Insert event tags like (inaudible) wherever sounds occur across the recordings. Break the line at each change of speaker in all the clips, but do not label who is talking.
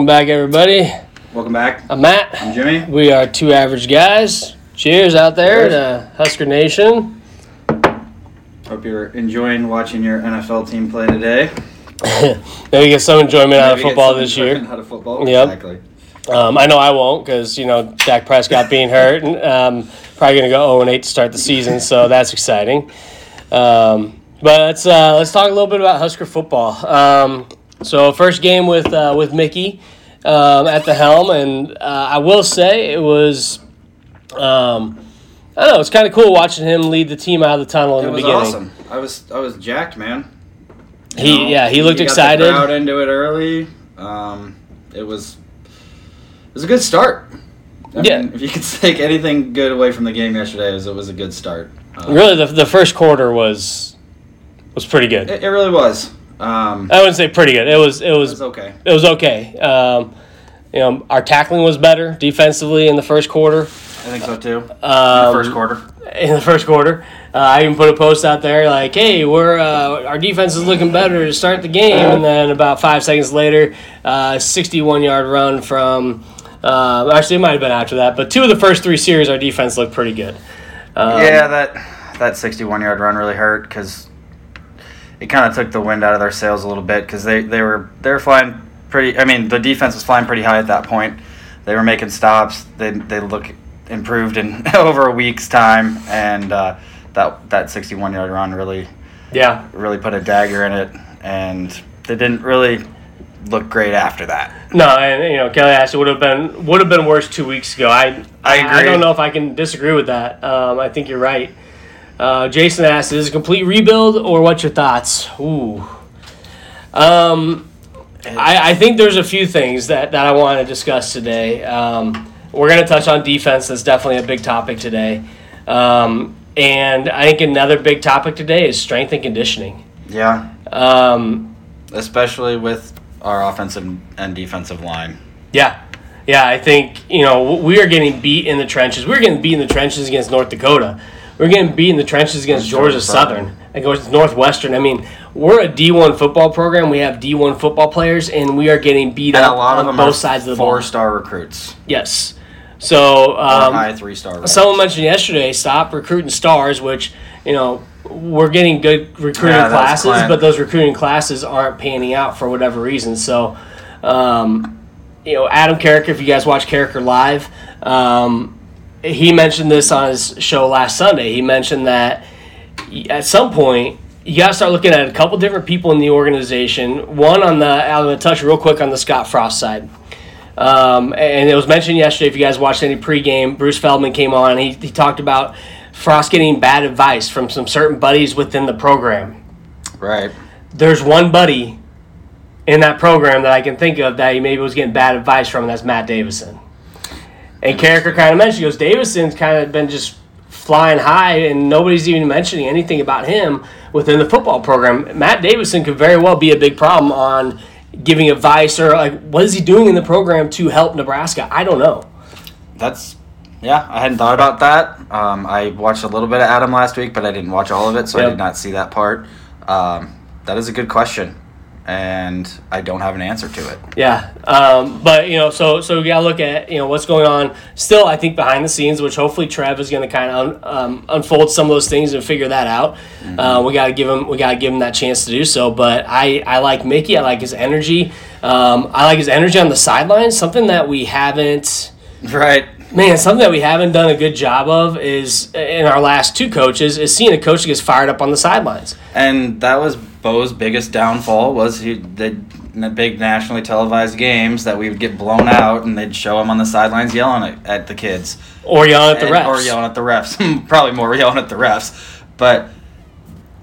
Welcome back, everybody.
Welcome back.
I'm Matt.
I'm Jimmy.
We are two average guys. Cheers out there to Husker Nation.
Hope you're enjoying watching your NFL team play today. (laughs)
Maybe get some enjoyment out of
Maybe
football this year.
Out of football.
Yep.
Exactly.
Um, I know I won't because you know Dak Prescott being hurt, and um, probably gonna go zero and eight to start the season, so that's exciting. Um, but let's uh, let's talk a little bit about Husker football. Um, so first game with uh, with Mickey um, at the helm, and uh, I will say it was. Um, I don't know. It's kind of cool watching him lead the team out of the tunnel in
It
the
was
beginning.
awesome. I was I was jacked, man. You
He
know,
yeah he looked
got
excited.
The crowd into it early. Um, it was it was a good start. I
Yeah.
Mean, if you could (laughs) take anything good away from the game yesterday, it was, it was a good start. Um,
Really, the, the first quarter was was pretty good.
It, it really was. Um,
I wouldn't say pretty good. It was it
it
was
was okay.
it was okay. Um, you know, our tackling was better defensively in the first quarter.
I think so too.
Um,
First quarter.
In the first quarter, uh, I even put a post out there like, "Hey, we're uh, our defense is looking better to start the game." And then about five seconds later, uh, sixty-one yard run from. Uh, actually, it might have been after that, but two of the first three series, our defense looked pretty good. Um,
yeah, that that 61 yard run really hurt because it kind of took the wind out of their sails a little bit because they, they were they were flying pretty. I mean, the defense was flying pretty high at that point. They were making stops. They they look improved in (laughs) over a week's time, and uh, that that 61 yard run really
yeah,
really put a dagger in it, and they didn't really look great after that.
No, and you know Kelly Ashley would have been would have been worse two weeks ago. I
I
I don't know if I can disagree with that. Um, I think you're right. Uh, Jason asked, "Is it a complete rebuild or what's your thoughts?" Ooh. Um, I, I think there's a few things that, that I want to discuss today. Um, we're going to touch on defense. That's definitely a big topic today. Um, and I think another big topic today is strength and conditioning.
Yeah,
Um,
especially with our offensive and defensive line.
Yeah. Yeah, I think, you know, we are getting beat in the trenches. We are getting beat in the trenches against North Dakota. We're getting beat in the trenches against Georgia
Georgia
Southern, against Northwestern. I mean, we're a D1 football program. We have D1 football players, and we are getting beat
And
up
a lot
on
of them
both sides of the ball.
four star recruits.
Yes. So, um,
high three star.
someone mentioned yesterday, stop recruiting stars, which, you know, we're getting good recruiting
Yeah,
classes, but those recruiting classes aren't panning out for whatever reason. So, um, you know, Adam Carriker, if you guys watch Carriker live, um, he mentioned this on his show last Sunday. He mentioned that at some point you got to start looking at a couple different people in the organization. One on the I'm going to touch real quick on the Scott Frost side. Um, and it was mentioned yesterday. If you guys watched any pregame, Bruce Feldman came on. He, he talked about Frost getting bad advice from some certain buddies within the program.
Right.
There's one buddy in that program that I can think of that he maybe was getting bad advice from, and that's Matt Davison. And Carriker kind of mentioned, he goes, Davison's kind of been just flying high, and nobody's even mentioning anything about him within the football program. Matt Davison could very well be a big problem on giving advice or like what is he doing in the program to help Nebraska? I don't know.
That's yeah. I hadn't thought about that. Um, I watched a little bit of Adam last week, but I didn't watch all of it, so
Yep.
I did not see that part. Um, that is a good question, and I don't have an answer to it.
Yeah, um, but you know, so so we gotta look at you know what's going on still. I think behind the scenes, which hopefully Trev is going to kind of un, um, unfold some of those things and figure that out. Uh, we gotta give him we gotta give him that chance to do so. But I I like Mickey. I like his energy. Um, I like his energy on the sidelines. Something that we haven't. (laughs)
Right.
Man, something that we haven't done a good job of is in our last two coaches is seeing a coach that gets fired up on the sidelines.
And that was Bo's biggest downfall was he the, the big nationally televised games that we would get blown out and they'd show him on the sidelines yelling at, at the kids.
Or yelling at the
And-
refs.
Or yelling at the refs. (laughs) Probably more yelling at the refs. But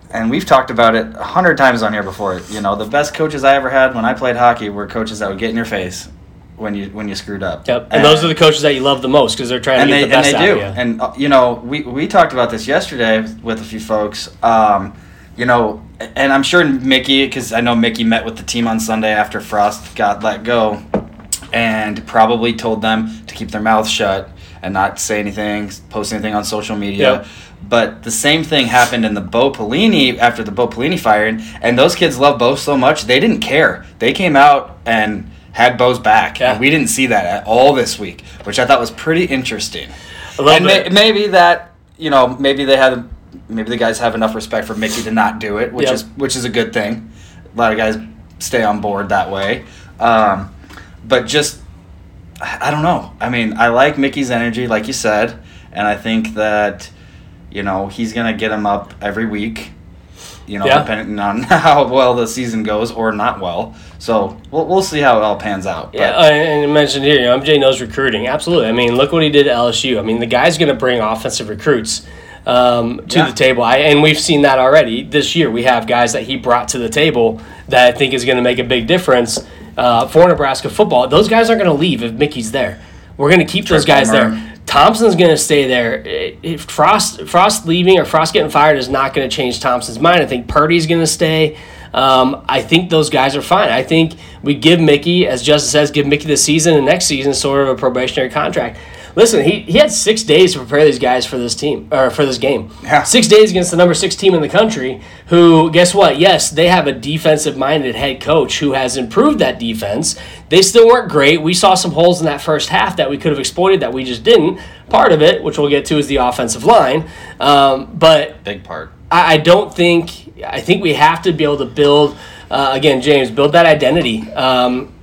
and we've talked about it a hundred times on here before. You know, the best coaches I ever had when I played hockey were coaches that would get in your face when you when you screwed up.
Yep. And, those are the coaches that you love the most because they're trying
and
to
they
get the best
and they
out
do.
of you.
And uh, you know, we we talked about this yesterday with a few folks. Um, you know, and I'm sure Mickey, because I know Mickey met with the team on Sunday after Frost got let go, and probably told them to keep their mouths shut and not say anything, post anything on social media.
Yep.
But the same thing happened in the Bo Pelini after the Bo Pelini firing, and those kids love Bo so much they didn't care. They came out and had Bo's back.
Yeah.
And we didn't see that at all this week, which I thought was pretty interesting. And may, maybe that you know maybe they had maybe the guys have enough respect for Mickey to not do it, which
Yep.
is which is a good thing. A lot of guys stay on board that way, um, but just I don't know. I mean, I like Mickey's energy, like you said, and I think that you know he's gonna get him up every week. You know,
Yeah.
depending on (laughs) how well the season goes or not well. So we'll, we'll see how it all pans out. But
Yeah, and you mentioned here, you know, MJ knows recruiting. Absolutely. I mean, look what he did at LSU. I mean, the guy's going to bring offensive recruits um, to
Yeah.
the table. I, and we've seen that already this year. We have guys that he brought to the table that I think is going to make a big difference uh, for Nebraska football. Those guys aren't going to leave if Mickey's there. We're going to keep those guys there. Thompson's going to stay there. If Frost Frost leaving or Frost getting fired is not going to change Thompson's mind. I think Purdy's going to stay. Um, I think those guys are fine. I think we give Mickey, as Justin says, give Mickey the season and next season sort of a probationary contract. Listen, he, he had six days to prepare these guys for this team or for this game.
Yeah.
Six days against the number six team in the country. Who, guess what? Yes, they have a defensive-minded head coach who has improved that defense. They still weren't great. We saw some holes in that first half that we could have exploited that we just didn't. Part of it, which we'll get to, is the offensive line. Um, but
big part.
I, I don't think I think we have to be able to build uh, again, James, build that identity um,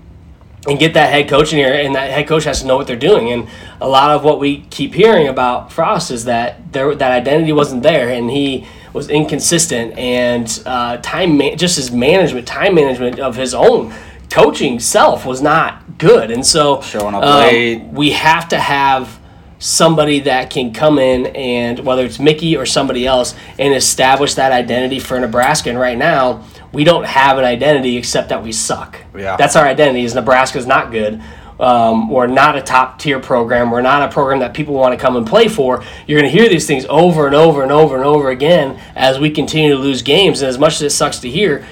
and get that head coach in here, and that head coach has to know what they're doing. And a lot of what we keep hearing about Frost is that there that identity wasn't there, and he was inconsistent, and uh, time ma- just his management, time management of his own coaching self was not good, and so
Showing up
um,
late.
we have to have somebody that can come in and whether it's Mickey or somebody else and establish that identity for Nebraska. And right now, we don't have an identity except that we suck.
Yeah.
That's our identity. Is Nebraska's not good. Um, we're not a top tier program. We're not a program that people want to come and play for. You're going to hear these things over and over and over and over again as we continue to lose games. And as much as it sucks to hear,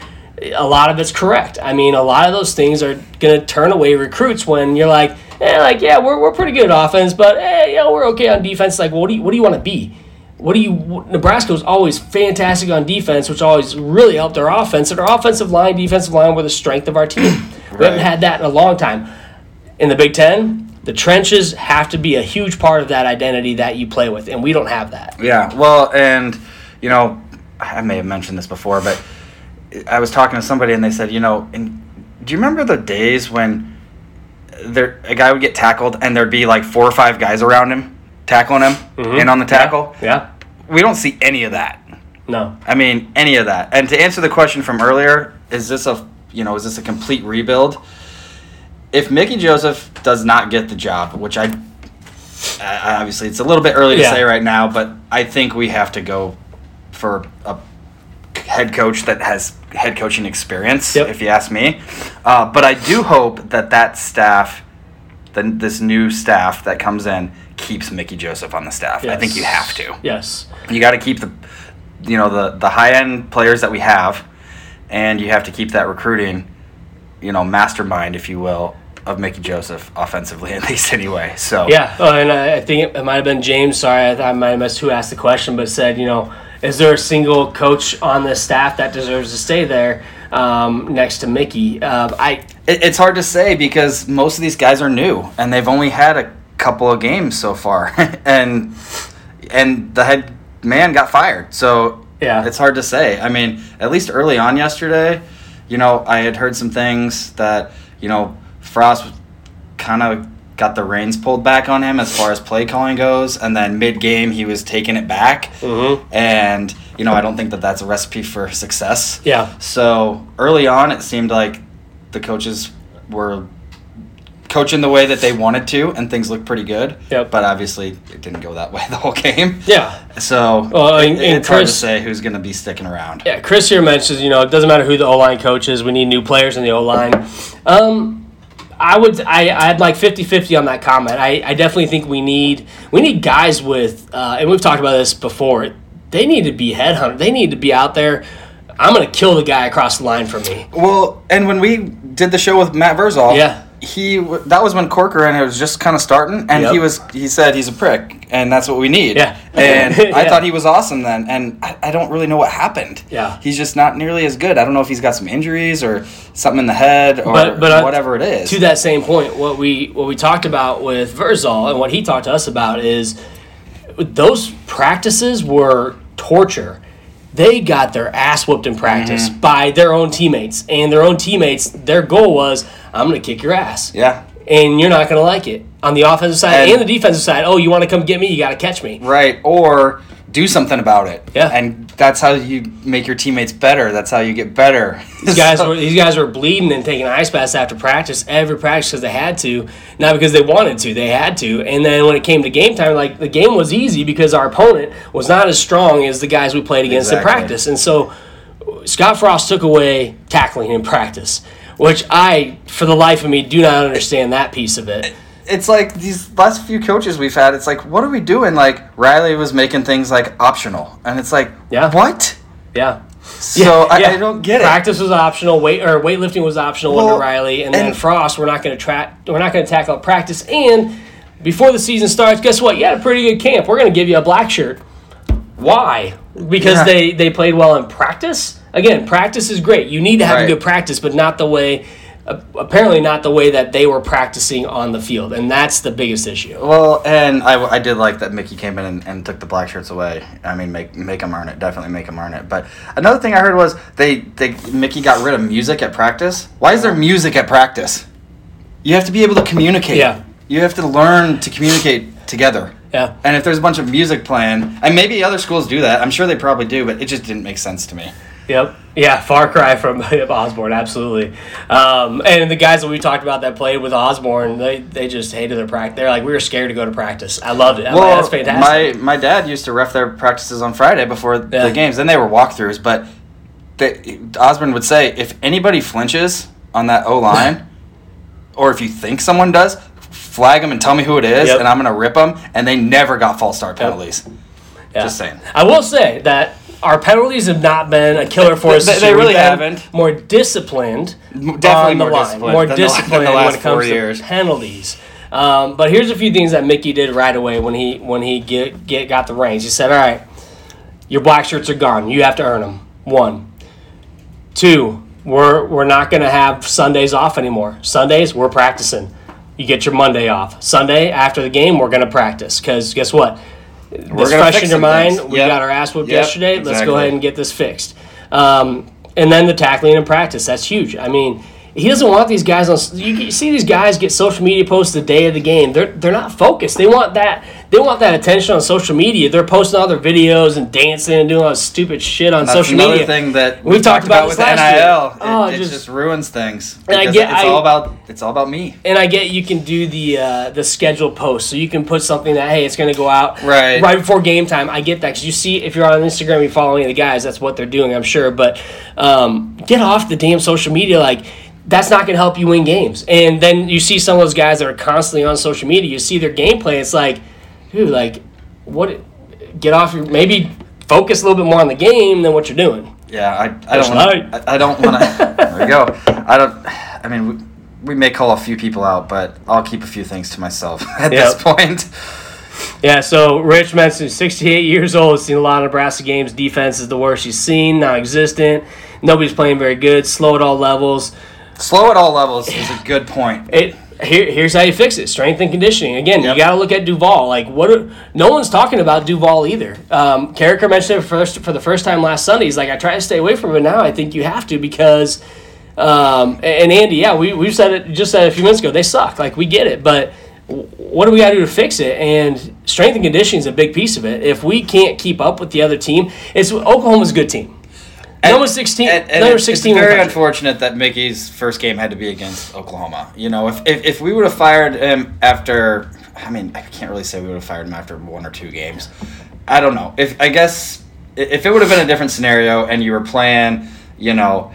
a lot of it's correct. I mean, a lot of those things are going to turn away recruits when you're like, eh, like yeah, we're, we're pretty good offense, but eh, you know, we're okay on defense. Like, what do you what do you want to be? What do you? Nebraska was always fantastic on defense, which always really helped our offense. And our offensive line, defensive line were the strength of our team. (clears throat) We haven't had that in a long time. In the Big Ten, the trenches have to be a huge part of that identity that you play with, and we don't have that.
Yeah, well, and you know, I may have mentioned this before, but I was talking to somebody and they said, you know, in, do you remember the days when there a guy would get tackled and there'd be like four or five guys around him tackling him mm-hmm. in on the tackle?
Yeah.
We don't see any of that.
No.
I mean, any of that. And to answer the question from earlier, is this a you know is this a complete rebuild? If Mickey Joseph does not get the job, which I, I obviously it's a little bit early to
Yeah.
say right now, but I think we have to go for a head coach that has head coaching experience,
Yep.
if you ask me. Uh, but I do hope that that staff, the, this new staff that comes in, keeps Mickey Joseph on the staff. I think you have to
Yes.
you got to keep the you know the the high end players that we have and you have to keep that recruiting you know mastermind if you will of Mickey Joseph offensively (laughs) at least anyway so
Yeah, oh, and I, think it, might have been James. Sorry, I, thought I might have missed who asked the question, but said, you know, is there a single coach on the staff that deserves to stay there um, next to Mickey? Uh, I
it, it's hard to say because most of these guys are new and they've only had a couple of games so far. (laughs) And and the head man got fired. So
Yeah.
it's hard to say. I mean at least early on yesterday you know I had heard some things that you know Frost kind of got the reins pulled back on him as far as play calling goes. And then mid game he was taking it back.
Mhm.
and you know I don't think that that's a recipe for success.
Yeah,
so early on, it seemed like the coaches were coaching the way that they wanted to, and things looked pretty good.
Yep.
But obviously, it didn't go that (laughs) way the whole game.
yeah.
So
Well,
it-
and- and
it's hard to say who's going to be sticking around.
Yeah, Chris here mentions, you know, it doesn't matter who the O line coach is. We need new players in the O line. Um, I would, I, I'd like 50-50 on that comment. I, I definitely think we need, we need guys with, uh, and we've talked about this before. They need to be headhunter. They need to be out there. I'm gonna kill the guy across the line from me.
Well, and when we did the show with Matt Vrzal,
Yeah.
He w- that was when Corcoran was just kind of starting, and
Yep.
he was he said he's a prick, and that's what we need.
Yeah.
And (laughs) I thought he was awesome then, and I, I don't really know what happened.
Yeah.
he's just not nearly as good. I don't know if he's got some injuries or something in the head or
But- but, uh,
whatever it is.
to that same point, what we what we talked about with Vrzal and what he talked to us about is those practices were torture. They got their ass whooped in practice
Mm-hmm.
by their own teammates, and their own teammates. Their goal was, "I'm going to kick your ass."
yeah,
and you're not going to like it on the offensive side and,
And-
the defensive side. Oh, you want to come get me? You got to catch me.
right. Or do something about it.
Yeah.
and that's how you make your teammates better. That's how you get better.
These guys (laughs) were these guys were bleeding and taking ice baths after practice every practice because they had to, not because they wanted to. They had to. And then when it came to game time, like the game was easy because our opponent was not as strong as the guys we played against in practice. And so Scott Frost took away tackling in practice, which I, for the life of me, do not understand that piece of it.
It's like these last few coaches we've had. It's like, what are we doing? Like Riley was making things like optional, and it's like,
Yeah.
what?
Yeah.
So I,
Yeah.
I don't get it.
Practice was optional. Weight or weightlifting was optional under Riley, and, then Frost. We're not going to track. We're not going to tackle practice. And before the season starts, guess what? You had a pretty good camp. We're going to give you a black shirt. Why? Because
Yeah.
they they played well in practice. Again, practice is great. You need to have a good practice, but not the way. Apparently, not the way that they were practicing on the field, and that's the biggest issue.
Well, and I, I did like that Mickey came in and, and took the black shirts away. I mean, make make them earn it. Definitely make them earn it. But another thing I heard was they, they Mickey got rid of music at practice. Why is there music at practice? You have to be able to communicate.
Yeah.
You have to learn to communicate together.
Yeah.
And if there's a bunch of music playing, and maybe other schools do that, I'm sure they probably do, but it just didn't make sense to me.
Yep. Yeah, far cry from (laughs) Osborne, absolutely. Um, and the guys that we talked about that played with Osborne, they, they just hated their practice. They're like, we were scared to go to practice. I loved it. I'm like, that's fantastic.
My my dad used to ref their practices on Friday before
Yeah.
the games. Then they were walkthroughs, but they, Osborne would say if anybody flinches on that O line, (laughs) or if you think someone does, flag them and tell me who it is,
Yep.
and I'm gonna rip them. And they never got false start penalties.
Yeah.
Just saying.
I will say that our penalties have not been a killer for us.
They- they really
been
haven't.
More disciplined.
Definitely
on the
more
line.
disciplined
More
the- the
disciplined
last
when it comes
four
to
years.
penalties. Um, but here's a few things that Mickey did right away when he when he get, get got the reins. He said, "All right, your black shirts are gone. You have to earn them. One, two, we're we're not going to have Sundays off anymore. Sundays we're practicing. You get your Monday off. Sunday after the game we're going to practice because guess what? This fresh in your mind.
things.
We
Yep.
got our ass whooped
Yep,
yesterday. Let's go ahead and get this fixed. Um, and then the tackling in practice. That's huge. I mean, he doesn't want these guys on. You, see these guys get social media posts the day of the game. They're they're not focused. They want that. They want that attention on social media. They're posting all their videos and dancing and doing all this stupid shit on
That's
social
another
media.
thing that
We talked about
with
this
the
year.
NIL.
Oh,
it,
just-
just, ruins things.
And I get-
it's
I-
all about it's all about me.
and I get you can do the uh, the scheduled post, so you can put something that hey, it's going to go out
Right.
right before game time. I get that because you see if you're on Instagram, you follow any of the guys, that's what they're doing, I'm sure. But um, get off the damn social media, like that's not going to help you win games. And then you see some of those guys that are constantly on social media. You see their gameplay, it's like, dude, like what? Get off your maybe focus a little bit more on the game than what you're doing.
Yeah, I, I don't wanna,
right.
I, I don't want to. (laughs) there we go. I don't. I mean, we, we may call a few people out, but I'll keep a few things to myself (laughs) at
Yep.
this point.
Yeah, so Rich mentioned 68 years old, seen a lot of Nebraska games. Defense is the worst he's seen, non existent. Nobody's playing very good, slow at all levels.
Slow at all levels is a good point.
It here, here's how you fix it: strength and conditioning. Again,
Yep.
you got to look at Duval. Like, what? Are, no one's talking about Duval either. Um, Carriker mentioned it first for the first time last Sunday. He's like, I try to stay away from it now. I think you have to because. Um, and Andy, yeah, we we said it just said a few minutes ago. They suck. Like we get it, but what do we got to do to fix it? And strength and conditioning is a big piece of it. If we can't keep up with the other team, it's Oklahoma's a good team. Number sixteen,
And, and
number sixteen.
It's very unfortunate that Mickey's first game had to be against Oklahoma. You know, if if, if we would have fired him after, I mean, I can't really say we would have fired him after one or two games. I don't know. If I guess if it would have been a different scenario and you were playing, you know,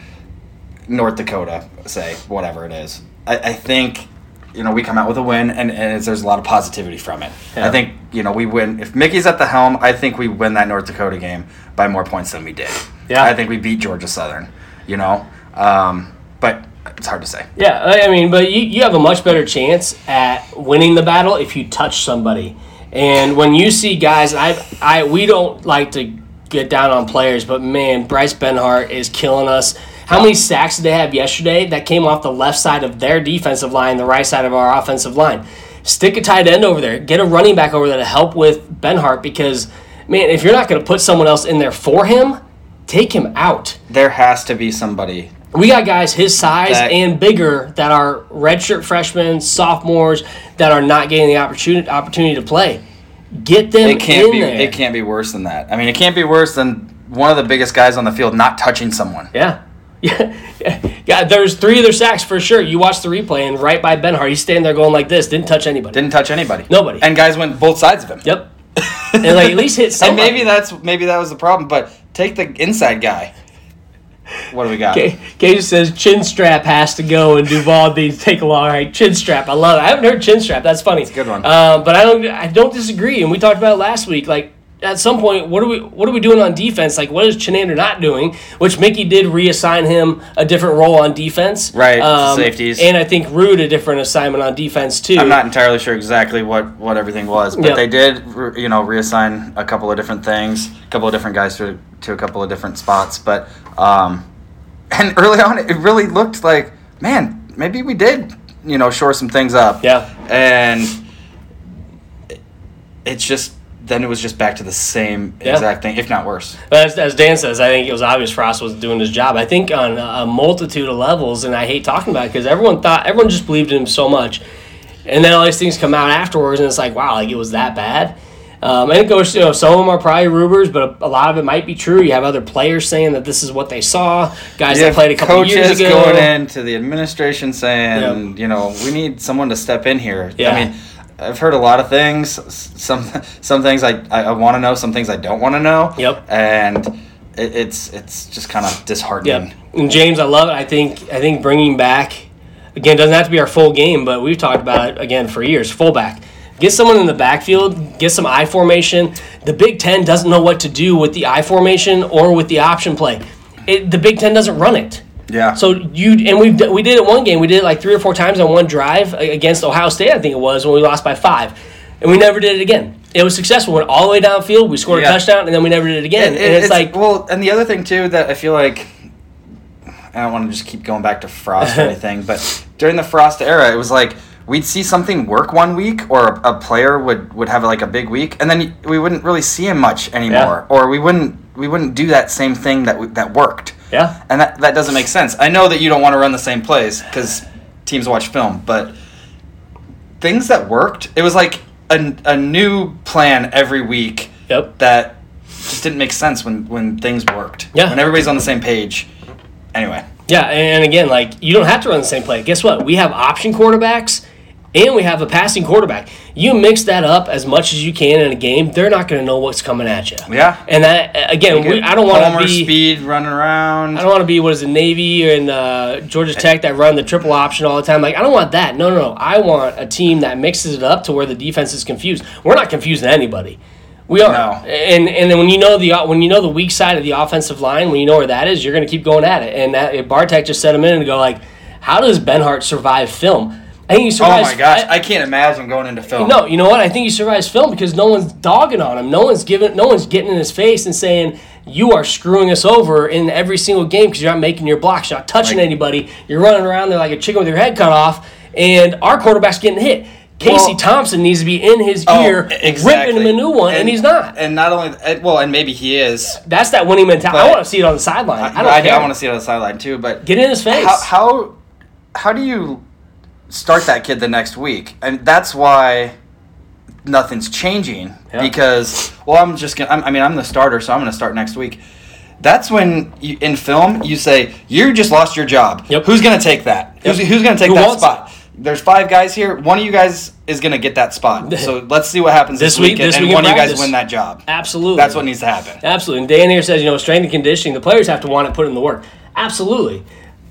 North Dakota, say whatever it is, I, I think. You know, we come out with a win, and, and there's a lot of positivity from it.
Yeah.
I think you know we win. If Mickey's at the helm, I think we win that North Dakota game by more points than we did.
Yeah.
I think we beat Georgia Southern, you know? Um, but it's hard to say.
Yeah, I mean, but you, you have a much better chance at winning the battle if you touch somebody. And when you see guys, I, I, we don't like to get down on players, but man, Bryce Benhart is killing us. How many sacks did they have yesterday that came off the left side of their defensive line, the right side of our offensive line? Stick a tight end over there. Get a running back over there to help with Benhart because, man, if you're not going to put someone else in there for him, take him out.
There has to be somebody.
We got guys his size
That-
and bigger that are redshirt freshmen, sophomores that are not getting the opportunity opportunity to play. Get them
It can't
in
be.
there.
It can't be worse than that. I mean, it can't be worse than one of the biggest guys on the field not touching someone.
Yeah. (laughs) Yeah. yeah, there's three other sacks for sure. You watch the replay, and right by Ben Benhart, he's standing there going like this, didn't touch anybody.
Didn't touch anybody.
Nobody.
And guys went both sides of him.
Yep. And like at least hit
And maybe that's maybe that was the problem. But take the inside guy. What do we got?
Ca- Cage says chin strap has to go, and Duval needs to take a long right. Chin strap, I love it. I haven't heard chin strap. That's funny. It's
a good one.
Uh, but I don't, I don't disagree. And we talked about it last week. Like at some point, what are we, what are we doing on defense? Like what is Chinander not doing? Which Mickey did reassign him a different role on defense, Um,
Right, safeties.
and I think Ruud a different assignment on defense too.
I'm not entirely sure exactly what, what everything was, but
Yep.
they did, you know, reassign a couple of different things, a couple of different guys to, to a couple of different spots. But um, (laughs) and early on, it really looked like, man, maybe we did, you know, shore some things up.
Yeah.
And it's just then it was just back to the same
Yeah.
exact thing, if not worse.
But as, as Dan says, I think it was obvious Frost was doing his job. I think on a multitude of levels, and I hate talking about it because everyone thought everyone just believed in him so much, and then all these things come out afterwards, and it's like, wow, like it was that bad. Um, and it goes, you know, some of them are probably rumors, but a, a lot of it might be true. You have other players saying that this is what they saw, guys that played a couple
coaches
years ago.
going into the administration saying,
Yep.
you know, we need someone to step in here.
Yeah.
I mean, I've heard a lot of things. Some some things I, I, I want to know, some things I don't want to know.
Yep.
And it, it's it's just kind of disheartening.
Yep. And James, I love it. I think I think bringing back again doesn't have to be our full game, but we've talked about it again for years. Fullback, get someone in the backfield, get some I formation. The Big Ten doesn't know what to do with the I formation or with the option play. It, the Big Ten doesn't run it.
Yeah.
So you and we we did it one game. We did it like three or four times on one drive against Ohio State. I think it was when we lost by five, and we never did it again. It was successful. Went all the way downfield. We scored
Yeah.
a touchdown, and then we never did it again.
It-
and it's, like
well, and the other thing too that I feel like I don't want to just keep going back to Frost or (laughs) anything, but during the Frost era, it was like we'd see something work one week, or a, a player would would have like a big week, and then we wouldn't really see him much anymore, or we wouldn't we wouldn't do that same thing that w- that worked,
yeah.
and that that doesn't make sense. I know that you don't want to run the same plays because teams watch film, but things that worked, it was like a, a new plan every week
Yep.
that just didn't make sense when when things worked.
Yeah.
When everybody's on the same page. Anyway.
Yeah, and again, like you don't have to run the same play. Guess what? We have option quarterbacks and we have a passing quarterback. You mix that up as much as you can in a game, they're not going to know what's coming at you.
Yeah.
And that again, we, I don't want to be
speed running around.
I don't want to be what is it, Navy and uh, Georgia Tech that run the triple option all the time. Like I don't want that. No, no, no. I want a team that mixes it up to where the defense is confused. We're not confusing anybody. We are.
No.
And and then when you know the when you know the weak side of the offensive line, when you know where that is, you're going to keep going at it. And that, Bartek just said a minute ago, like, how does Benhart survive film? I think he
Oh my gosh, I can't imagine going into film.
No, you know what? I think he survives film because no one's dogging on him. No one's giving. No one's getting in his face and saying you are screwing us over in every single game because you're not making your blocks, you're not touching
Like-
anybody. You're running around there like a chicken with your head cut off, and our quarterback's getting hit. Casey
Well-
Thompson needs to be in his
Oh,
ear,
exactly.
ripping him a new one, and, he's not.
And not only eh, well, and maybe he is.
That's that winning mentality. I want to see it on the sideline. I,
I, I,
care.
want to see it on the sideline too, but
get in his face.
how, how how do you start that kid the next week? And that's why nothing's changing
Yeah.
because well, I'm just gonna. I'm, I mean, I'm the starter, so I'm going to start next week. That's when you, in film you say you just lost your job.
Yep.
Who's going to take that? Who's,
Yep.
who's going to take
Who
that spot? There's five guys here. One of you guys is going to get that spot. (laughs) So let's see what happens this,
This week- this
and
week
one of you guys win that job.
Absolutely.
That's what needs to happen.
Absolutely. And Dan here says, you know, strength and conditioning, the players have to want to put in the work. Absolutely.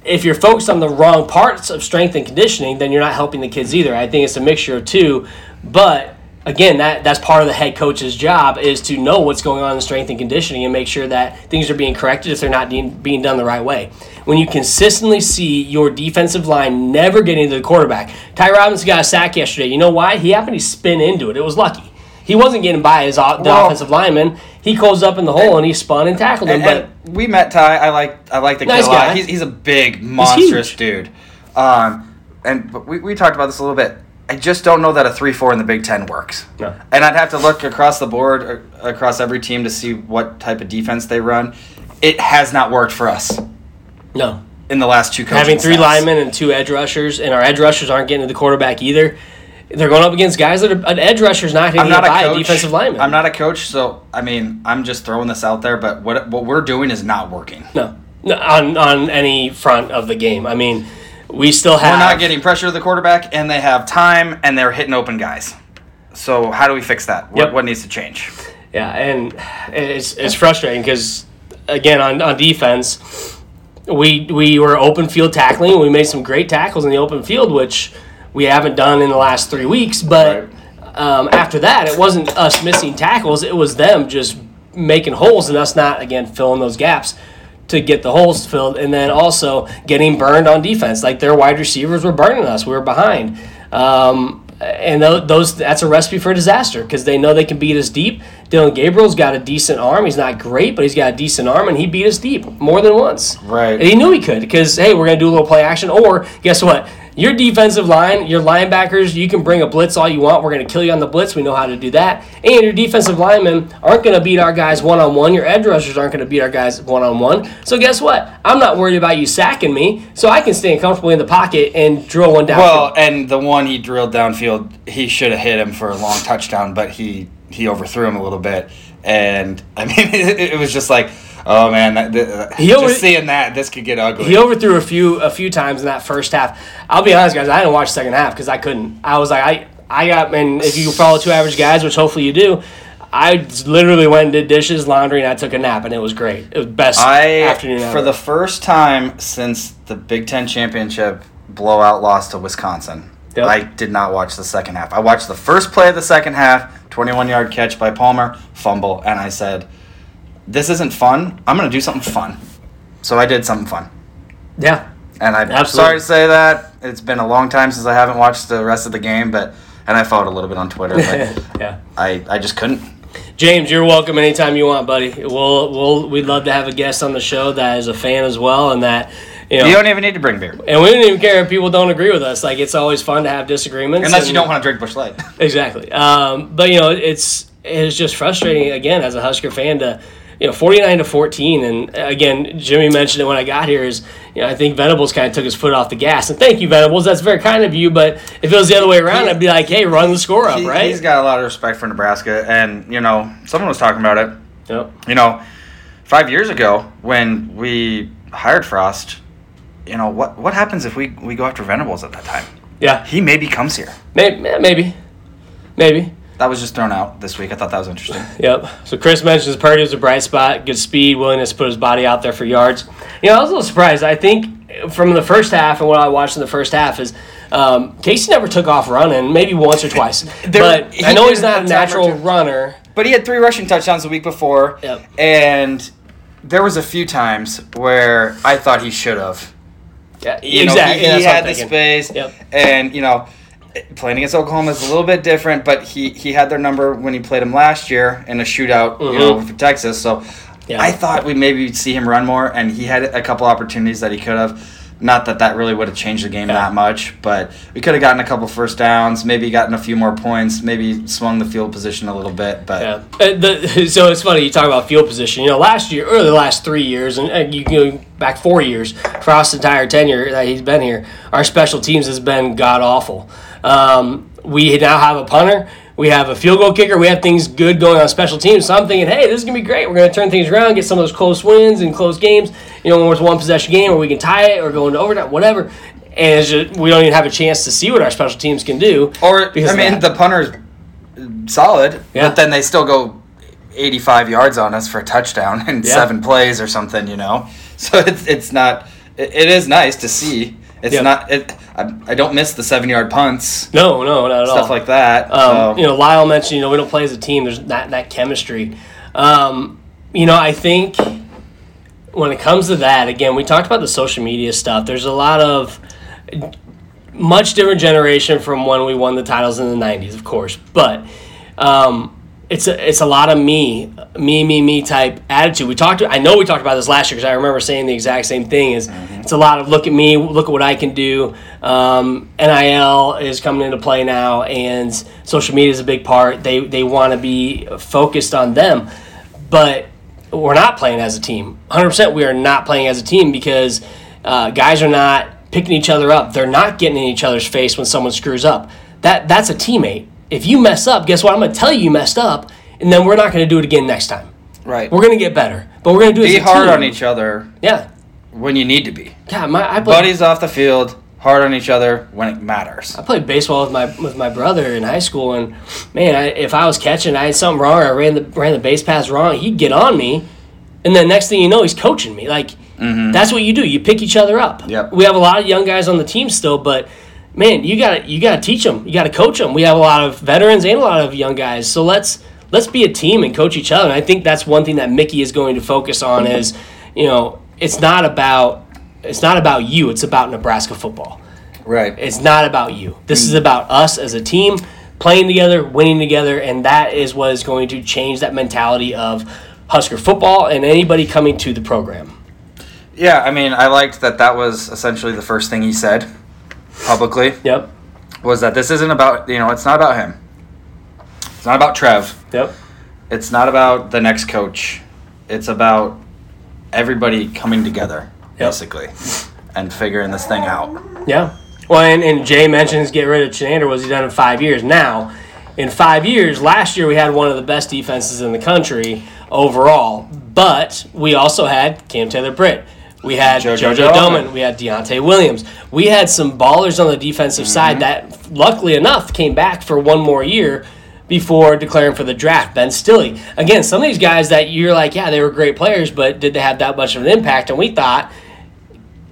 If you're focused on the wrong parts of strength and conditioning, then you're not helping the kids either. I think it's a mixture of two. But again, that that's part of the head coach's job is to know what's going on in strength and conditioning and make sure that things are being corrected if they're not de- being done the right way. When you consistently see your defensive line never getting to the quarterback, Ty Robinson got a sack yesterday. You know why? He happened to spin into it. It was lucky. He wasn't getting by his the
Well-
offensive lineman. He closed up in the hole and he spun and tackled him.
And,
but
and we met Ty. I like I like the
Nice
kid a lot.
guy.
He's, he's a big, monstrous dude. Um, and but we, we talked about this a little bit. I just don't know that a three four in the Big Ten works.
No.
And I'd have to look across the board uh, across every team to see what type of defense they run. It has not worked for us
no,
in the last two. coaching
having three linemen and two edge rushers, and our edge rushers aren't getting to the quarterback either. They're going up against guys that are an edge rusher's not hitting
not
by
a
a defensive lineman.
I'm not a coach, so I mean, I'm just throwing this out there. But what what we're doing is not working.
No, no on on any front of the game. I mean, we still have.
We're not getting pressure to the quarterback, and they have time, and they're hitting open guys. So how do we fix that? What,
Yep.
what needs to change?
Yeah, and it's it's frustrating because again on, on defense, we we were open field tackling. We made some great tackles in the open field, which we haven't done in the last three weeks. But um, after that, it wasn't us missing tackles; it was them just making holes and us not again filling those gaps to get the holes filled, and then also getting burned on defense. Like their wide receivers were burning us; we were behind. Um, and those that's a recipe for disaster because they know they can beat us deep. Dillon Gabriel's got a decent arm. He's not great, but he's got a decent arm, and he beat us deep more than once.
Right.
And he knew he could because hey, we're gonna do a little play action. Or guess what? Your defensive line, your linebackers, you can bring a blitz all you want. We're gonna kill you on the blitz. We know how to do that. And your defensive linemen aren't gonna beat our guys one on one. Your edge rushers aren't gonna beat our guys one on one. So guess what? I'm not worried about you sacking me, so I can stand comfortably in the pocket and drill one down.
Well, and the one he drilled downfield, he should have hit him for a long touchdown, but he he overthrew him a little bit, and (laughs) I mean, it, it was just like, oh man, that, that- uh,
He
just
over-
seeing that this could get ugly.
He overthrew a few a few times in that first half. I'll be honest, guys. I didn't watch the second half because I couldn't. I was like, I I got and if you follow two average guys, which hopefully you do, I literally went and did dishes, laundry, and I took a nap, and it was great. It was best
I
afternoon ever.
for the first time since the Big Ten championship blowout loss to Wisconsin.
Yep.
I did not watch the second half. I watched the first play of the second half, 21 yard catch by Palmer, fumble, and I said, "This isn't fun. I'm going to do something fun." So I did something fun.
yeah.
And I'm
Absolutely.
sorry to say that it's been a long time since I haven't watched the rest of the game, but and I followed a little bit on Twitter, but (laughs)
yeah.
I, I just couldn't.
James, you're welcome anytime you want, buddy. We'll we'll we'd love to have a guest on the show that is a fan as well, and that you know.
You don't even need to bring beer
and we don't even care if people don't agree with us. Like it's always fun to have disagreements.
unless you don't want to drink Busch Light. (laughs)
Exactly. Um, but you know, it's it's just frustrating again as a Husker fan to you know forty nine to fourteen, and again, Jimmy mentioned it when I got here. Is you know I think Venables kind of took his foot off the gas, and thank you Venables. That's very kind of you. But if it was the other way around,
He-
I'd be like, hey, run the score up,
He,
right?
He's got a lot of respect for Nebraska, and you know, someone was talking about it.
Yep.
You know, five years ago when we hired Frost, you know what what happens if we we go after Venables at that time?
Yeah,
He maybe comes here.
maybe, maybe, maybe.
That was just thrown out this week. I thought that was interesting. (laughs)
Yep. So Chris mentions Purdy was a bright spot, good speed, willingness to put his body out there for yards. You know, I was a little surprised. I think from the first half and what I watched in the first half is um, Casey never took off running, maybe once or twice. (laughs)
There-
but I know he's not a
a time or
natural runner.
But he had three rushing touchdowns the week before,
Yep.
and there was a few times where I thought he should have.
Yeah,
You know,
exactly.
he, he had the space,
Yep.
and you know, playing against Oklahoma is a little bit different. But he he had their number when he played them last year in a shootout, you know,
Mhm.
for Texas. So
Yeah.
I thought we maybe see him run more, and he had a couple opportunities that he could have. Not that that really would have changed the game
Yeah.
that much, but we could have gotten a couple first downs, maybe gotten a few more points, maybe swung the field position a little bit. But
Yeah. The, (laughs) so it's funny you talk about field position. You know, last year or the last three years, and, and you go back four years, Frost's entire tenure that he's been here, our special teams has been god awful. Um, we now have a punter. We have a field goal kicker. We have things good going on special teams. So I'm thinking, hey, this is gonna be great. We're gonna turn things around, get some of those close wins and close games. You know, when it's one possession game, or we can tie it, or go into overtime, whatever. And it's just, we don't even have a chance to see what our special teams can do.
Or
because
I mean, the punter's solid,
Yeah.
but then they still go 85 yards on us for a touchdown in
Yeah.
seven plays or something, you know. (laughs) So it's it's not. It, it is nice to see. It's
Yeah.
not. It. I, I don't miss the seven yard punts,
no, no, not at all.
stuff like that.
Um,
so.
You know, Lyle mentioned, you know, we don't play as a team. There's not that chemistry. Um, you know, I think when it comes to that, again, we talked about the social media stuff. There's a lot of much different generation from when we won the titles in the 90s, of course. But um, it's a it's a lot of me, me, me, me type attitude. We talked. I know we talked about this last year because I remember saying the exact same thing. Is it's a lot of look at me, look at what I can do. Um, Nil is coming into play now, and social media is a big part. They they want to be focused on them, but we're not playing as a team. 100%, we are not playing as a team because uh, guys are not picking each other up. They're not getting in each other's face when someone screws up. That that's a teammate. If you mess up, guess what? I'm going to tell you you messed up, and then we're not going to do it again next time.
Right.
We're going to get better, but we're going to do it
Be hard
team.
on each other
Yeah.
when you need to be.
God, my I played,
Buddies off the field, hard on each other when it matters.
I played baseball with my with my brother in high school, and man, I, if I was catching, I had something wrong, or I ran the ran the base pass wrong, he'd get on me, and then next thing you know, he's coaching me. Like mm-hmm. that's what you do. You pick each other up.
Yep.
We have a lot of young guys on the team still, but man, you got to you got to teach them. You got to coach them. We have a lot of veterans and a lot of young guys. So let's let's be a team and coach each other. And I think that's one thing that Mickey is going to focus on is, you know, it's not about it's not about you. It's about Nebraska football.
Right.
It's not about you. This is mm. about us as a team playing together, winning together, and that is what is going to change that mentality of Husker football and anybody coming to the program.
Yeah, I mean, I liked that that was essentially the first thing he said publicly
Yep.
was that this isn't about, you know, it's not about him. It's not about Trev.
Yep.
It's not about the next coach. It's about everybody coming together,
Yep.
basically, and figuring this thing out.
Yeah. Well, and, and Jay mentions get rid of Chinander. Was he done in five years? Now, in five years, last year we had one of the best defenses in the country overall, but we also had Cam Taylor Britt. We had
JoJo
JoJo.
Domann.
We had Deontay Williams. We had some ballers on the defensive mm-hmm. side that, luckily enough, came back for one more year before declaring for the draft. Ben Stille. Again, some of these guys that you're like, yeah, they were great players, but did they have that much of an impact? And we thought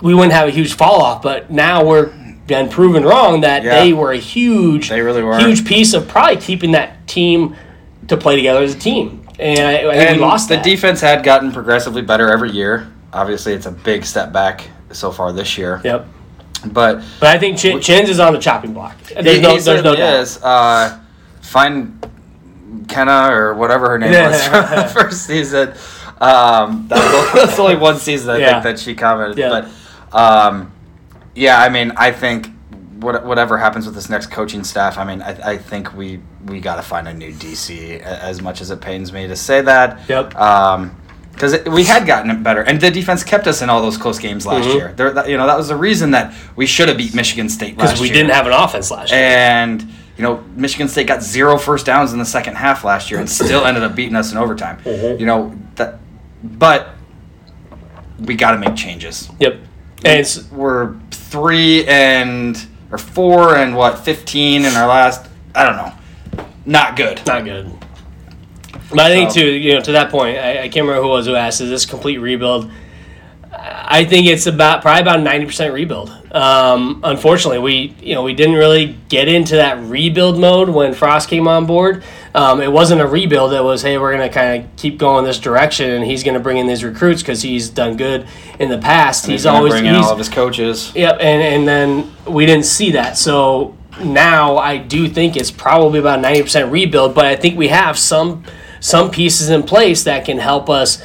we wouldn't have a huge fall off, but now we're been proven wrong that
Yeah.
they were a huge,
They really were.
huge piece of probably keeping that team to play together as a team. And I, I think
And
we lost
the
that.
defense had gotten progressively better every year. Obviously, it's a big step back so far this year.
Yep.
But
But I think Chin, Chins is on the chopping block. There's
he,
no,
he
there's no doubt.
is. Uh, find Kenna or whatever her name was from (laughs) the first season. Um, (laughs) that, that's only (laughs) one season I
Yeah.
think that she commented.
Yeah.
But um, yeah, I mean, I think what, whatever happens with this next coaching staff, I mean, I, I think we we got to find a new DC. As much as it pains me to say that.
Yep.
Um, because we had gotten it better, and the defense kept us in all those close games last
Mhm.
year. There, that, you know, that was the reason that we should have beat Michigan State last year
Because we didn't have an offense last year.
and you know Michigan State got zero first downs in the second half last year and still ended up beating us in overtime.
Mhm.
You know that, but we got to make changes.
Yep. And
We're three and or four and what fifteen in our last. I don't know. Not good.
not good. But I think
So-
too, you know, to that point, I, I can't remember who it was who asked, "Is this complete rebuild?" I think it's about probably about ninety percent rebuild. Um, unfortunately, we you know we didn't really get into that rebuild mode when Frost came on board. Um, it wasn't a rebuild. It was hey, we're gonna kind of keep going this direction, and he's gonna bring in these recruits because he's done good in the past.
He's,
he's, always
bring in all of his coaches.
Yep, and and then we didn't see that. So now I do think it's probably about ninety percent rebuild, but I think we have some some pieces in place that can help us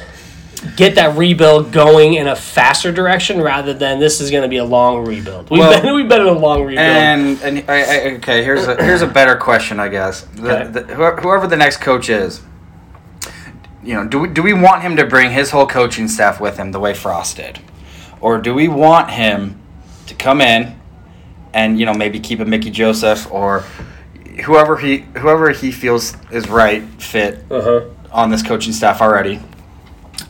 get that rebuild going in a faster direction rather than this is going to be a long rebuild. We've
Well,
been (laughs) we've been in a long rebuild.
And and I, I, okay, here's a here's a better question, I guess. The,
Okay.
the, whoever, whoever the next coach is, you know, do we do we want him to bring his whole coaching staff with him the way Frost did, or do we want him to come in and you know maybe keep a Mickey Joseph or whoever he whoever he feels is right fit
uh-huh.
on this coaching staff already.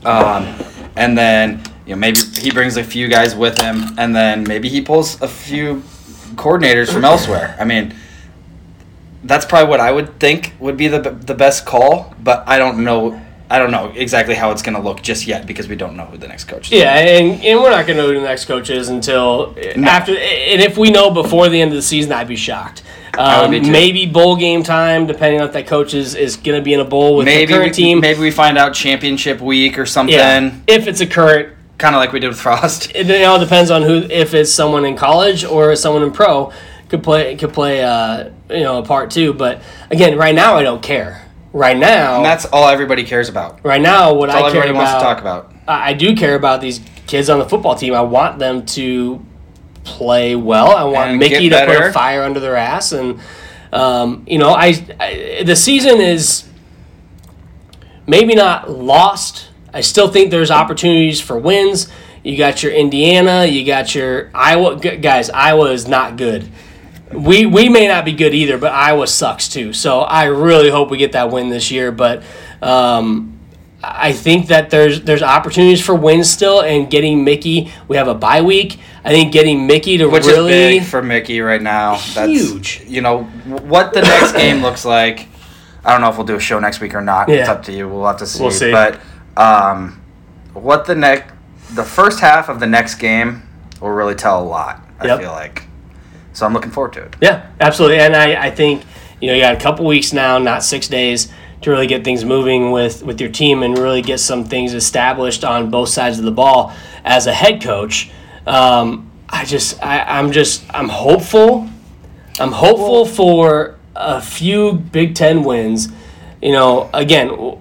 Um, and then you know maybe he brings a few guys with him, and then maybe he pulls a few coordinators from elsewhere. I mean, that's probably what I would think would be the the best call, but I don't know. I don't know exactly how it's going to look just yet because we don't know who the next coach is.
Yeah, and, and we're not going to know who the next coach is until after. And if we know before the end of the season, I'd be shocked. Um, maybe bowl game time, depending on if that coach is, is going to be in a bowl with
maybe
the current
we,
team.
maybe we find out championship week or something,
yeah, if it's a current
kind of like we did with Frost.
it all depends on who if it's someone in college or someone in pro could play could play uh, you know a part too but again right now i don't care right now,
And that's all everybody cares about.
right now, what I care
everybody
about,
wants to talk about.
I I do care about these kids on the football team. I want them to play well. I want
And
Mickey to put a fire under their ass, and um, you know, I, I the season is maybe not lost. I still think there's opportunities for wins. You got your Indiana, you got your Iowa. Guys, Iowa is not good. We we may not be good either, but Iowa sucks too. So I really hope we get that win this year. But um, I think that there's there's opportunities for wins still, and getting Mickey. We have a bye week. I think getting Mickey to
Which
really
is big for Mickey right now. That's,
Huge.
You know what the next game looks like.
I don't know if we'll do a show next week or not. It's up to you. We'll have to see.
We'll see.
But um, what the next, the first half of the next game will really tell a lot. I
Yep.
feel like. So I'm looking forward to it.
Yeah, absolutely. And I, I think you know you got a couple weeks now, not six days, to really get things moving with with your team and really get some things established on both sides of the ball as a head coach. Um, I just I, I'm just I'm hopeful. I'm hopeful for a few Big Ten wins. You know, again,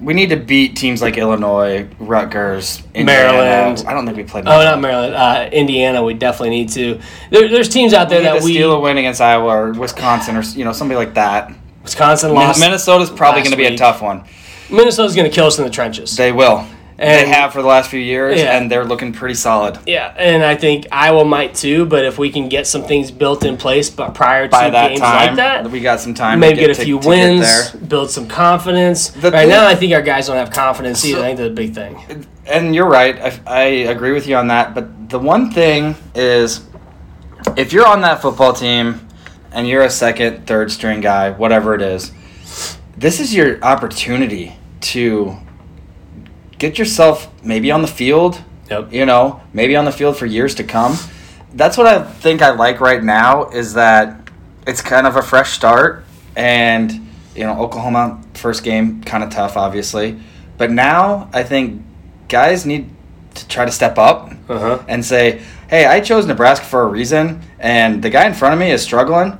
We need to beat teams like Illinois, Rutgers, Indiana.
Maryland.
I don't think we played.
oh not Maryland, uh, Indiana. We definitely need to. There, there's teams out
We
there
need
that
to
we
steal a win against Iowa or Wisconsin or you know somebody like that.
Wisconsin lost.
Minnesota's probably going to be a tough one.
Minnesota's going to kill us in the trenches.
They will. They have for the last few years,
Yeah.
and they're looking pretty solid.
Yeah, and I think Iowa might too. But if we can get some things built in place, but prior to
By
games
time,
like that,
we got some time.
maybe
to
get, a
to-
few
to get
wins,
there.
build some confidence.
The
right
thing-
now, I think our guys don't have confidence either.
So-
I think that's a big thing.
and you're right. I, I agree with you on that. But the one thing is, if you're on that football team and you're a second, third string guy, whatever it is, this is your opportunity to get yourself maybe on the field.
Yep.
You know, maybe on the field for years to come. That's what I think I like right now is that it's kind of a fresh start and you know Oklahoma first game kind of tough obviously but now I think guys need to try to step up
Uh huh.
and say hey I chose Nebraska for a reason and the guy in front of me is struggling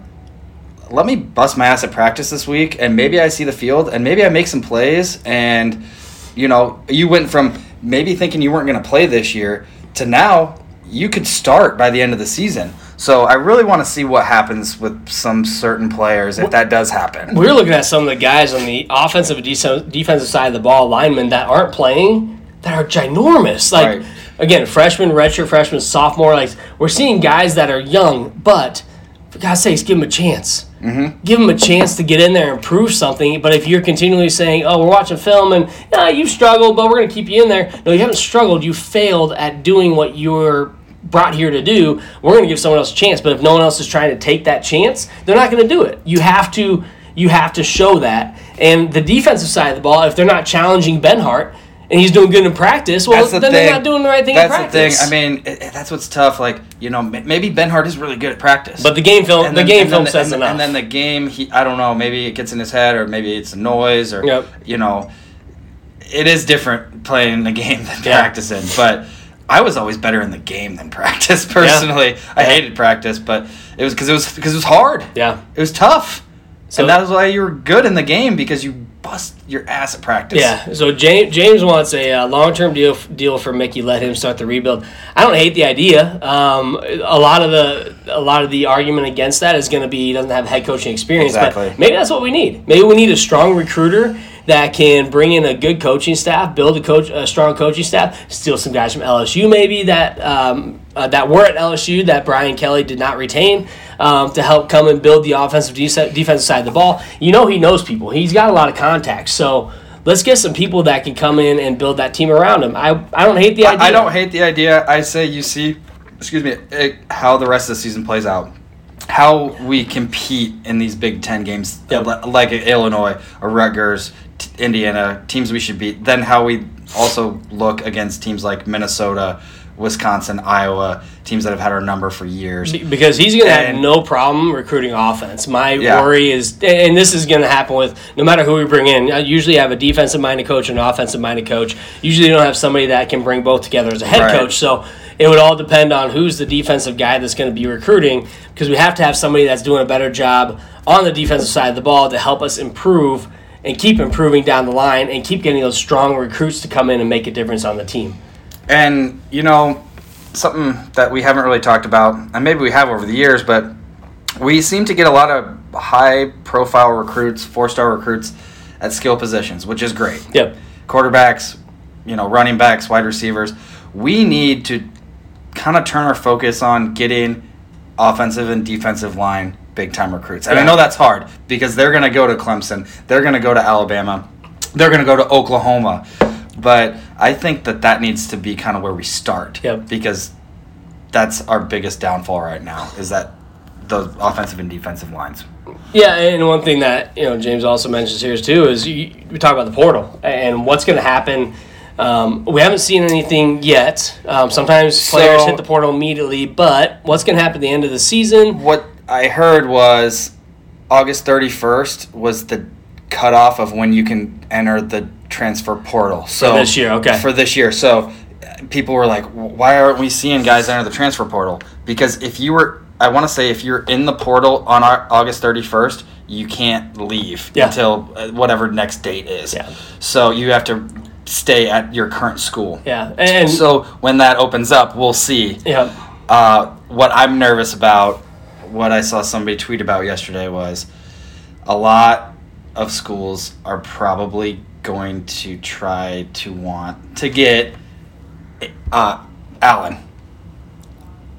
let me bust my ass at practice this week and maybe I see the field and maybe I make some plays and you know you went from maybe thinking you weren't going to play this year to now you could start by the end of the season so I really want to see what happens with some certain players if that does happen
We're looking at some of the guys on the offensive and defensive side of the ball, linemen that aren't playing, that are ginormous. Like
Right.
again, freshman, redshirt freshman, sophomore. Like we're seeing guys that are young, but for God's sakes, give them a chance. Mm-hmm. Give them a chance to get in there and prove something. But if you're continually saying, "Oh, we're watching film and yeah, you've struggled, but we're going to keep you in there," no, you haven't struggled. You failed at doing what you're brought here to do. We're going to give someone else a chance. But if no one else is trying to take that chance, they're not going to do it. You have to. You have to show that. And the defensive side of the ball, if they're not challenging Benhart and he's doing good in practice, well,
the
then
thing.
they're not doing the right thing
That's
in practice.
That's the thing. I mean, it, it- that's what's tough. Like you know, m- maybe Benhart is really good at practice.
but the game film,
And
the
then-
game film
the-
says
and,
enough.
And then the game, he I don't know, maybe it gets in his head, or maybe it's a noise, or
Yep.
you know, it is different playing the (laughs) game than
Yeah.
practicing. But I was always better in the game than practice. (laughs) Personally, I
Yeah.
hated practice, but it was because it was because it was hard.
yeah.
It was tough,
So-
and that's why you were good in the game because you bust your ass at practice.
Yeah, so James, James wants a uh, long-term deal deal for Mickey. Let him start the rebuild. I don't hate the idea. Um, a lot of the a lot of the argument against that is going to be he doesn't have head coaching experience.
Exactly.
But maybe that's what we need. Maybe we need a strong recruiter that can bring in a good coaching staff, build a coach a strong coaching staff, steal some guys from LSU maybe that um, uh, that were at LSU that Brian Kelly did not retain um, to help come and build the offensive de- defensive side of the ball. You know he knows people. He's got a lot of contacts. So let's get some people that can come in and build that team around him. I, I don't hate the idea.
I, don't hate the idea. I say you see, excuse me, it, how the rest of the season plays out. How we compete in these Big Ten games,
Yep.
like Illinois or Rutgers, t- Indiana, teams we should beat. Then how we also look against teams like Minnesota, Wisconsin, Iowa, teams that have had our number for years.
Because he's going to have no problem recruiting offense. My
Yeah.
worry is, and this is going to happen with no matter who we bring in. I usually have a defensive minded coach and an offensive minded coach. Usually, you don't have somebody that can bring both together as a head
Right.
coach. So it would all depend on who's the defensive guy that's going to be recruiting. Because we have to have somebody that's doing a better job on the defensive side of the ball to help us improve and keep improving down the line and keep getting those strong recruits to come in and make a difference on the team.
And you know, something that we haven't really talked about, and maybe we have over the years, but we seem to get a lot of high-profile recruits, four-star recruits at skill positions, which is great.
Yep.
Quarterbacks, you know, running backs, wide receivers. We need to kind of turn our focus on getting offensive and defensive line big time recruits. And I know that's hard because they're going to go to Clemson, they're going to go to Alabama, they're going to go to Oklahoma. But I think that that needs to be kind of where we start
Yep.
because that's our biggest downfall right now is that the offensive and defensive lines.
Yeah, and one thing that you know James also mentions here too is you, we talk about the portal and what's going to happen. Um, we haven't seen anything yet. Um, sometimes players
So-
hit the portal immediately, but what's going to happen at the end of the season?
What I heard was August 31st was the cutoff of when you can enter the transfer portal. So
this year, okay.
For this year. So people were like, why aren't we seeing guys enter the transfer portal? Because if you were, I want to say, if you're in the portal on our August 31st, you can't leave
Yeah.
until uh, whatever next date is.
Yeah.
So you have to stay at your current school.
Yeah, and
So when that opens up, we'll see.
yeah,
Uh, what I'm nervous about, what I saw somebody tweet about yesterday was a lot of schools are probably going to try to want to get uh, Allen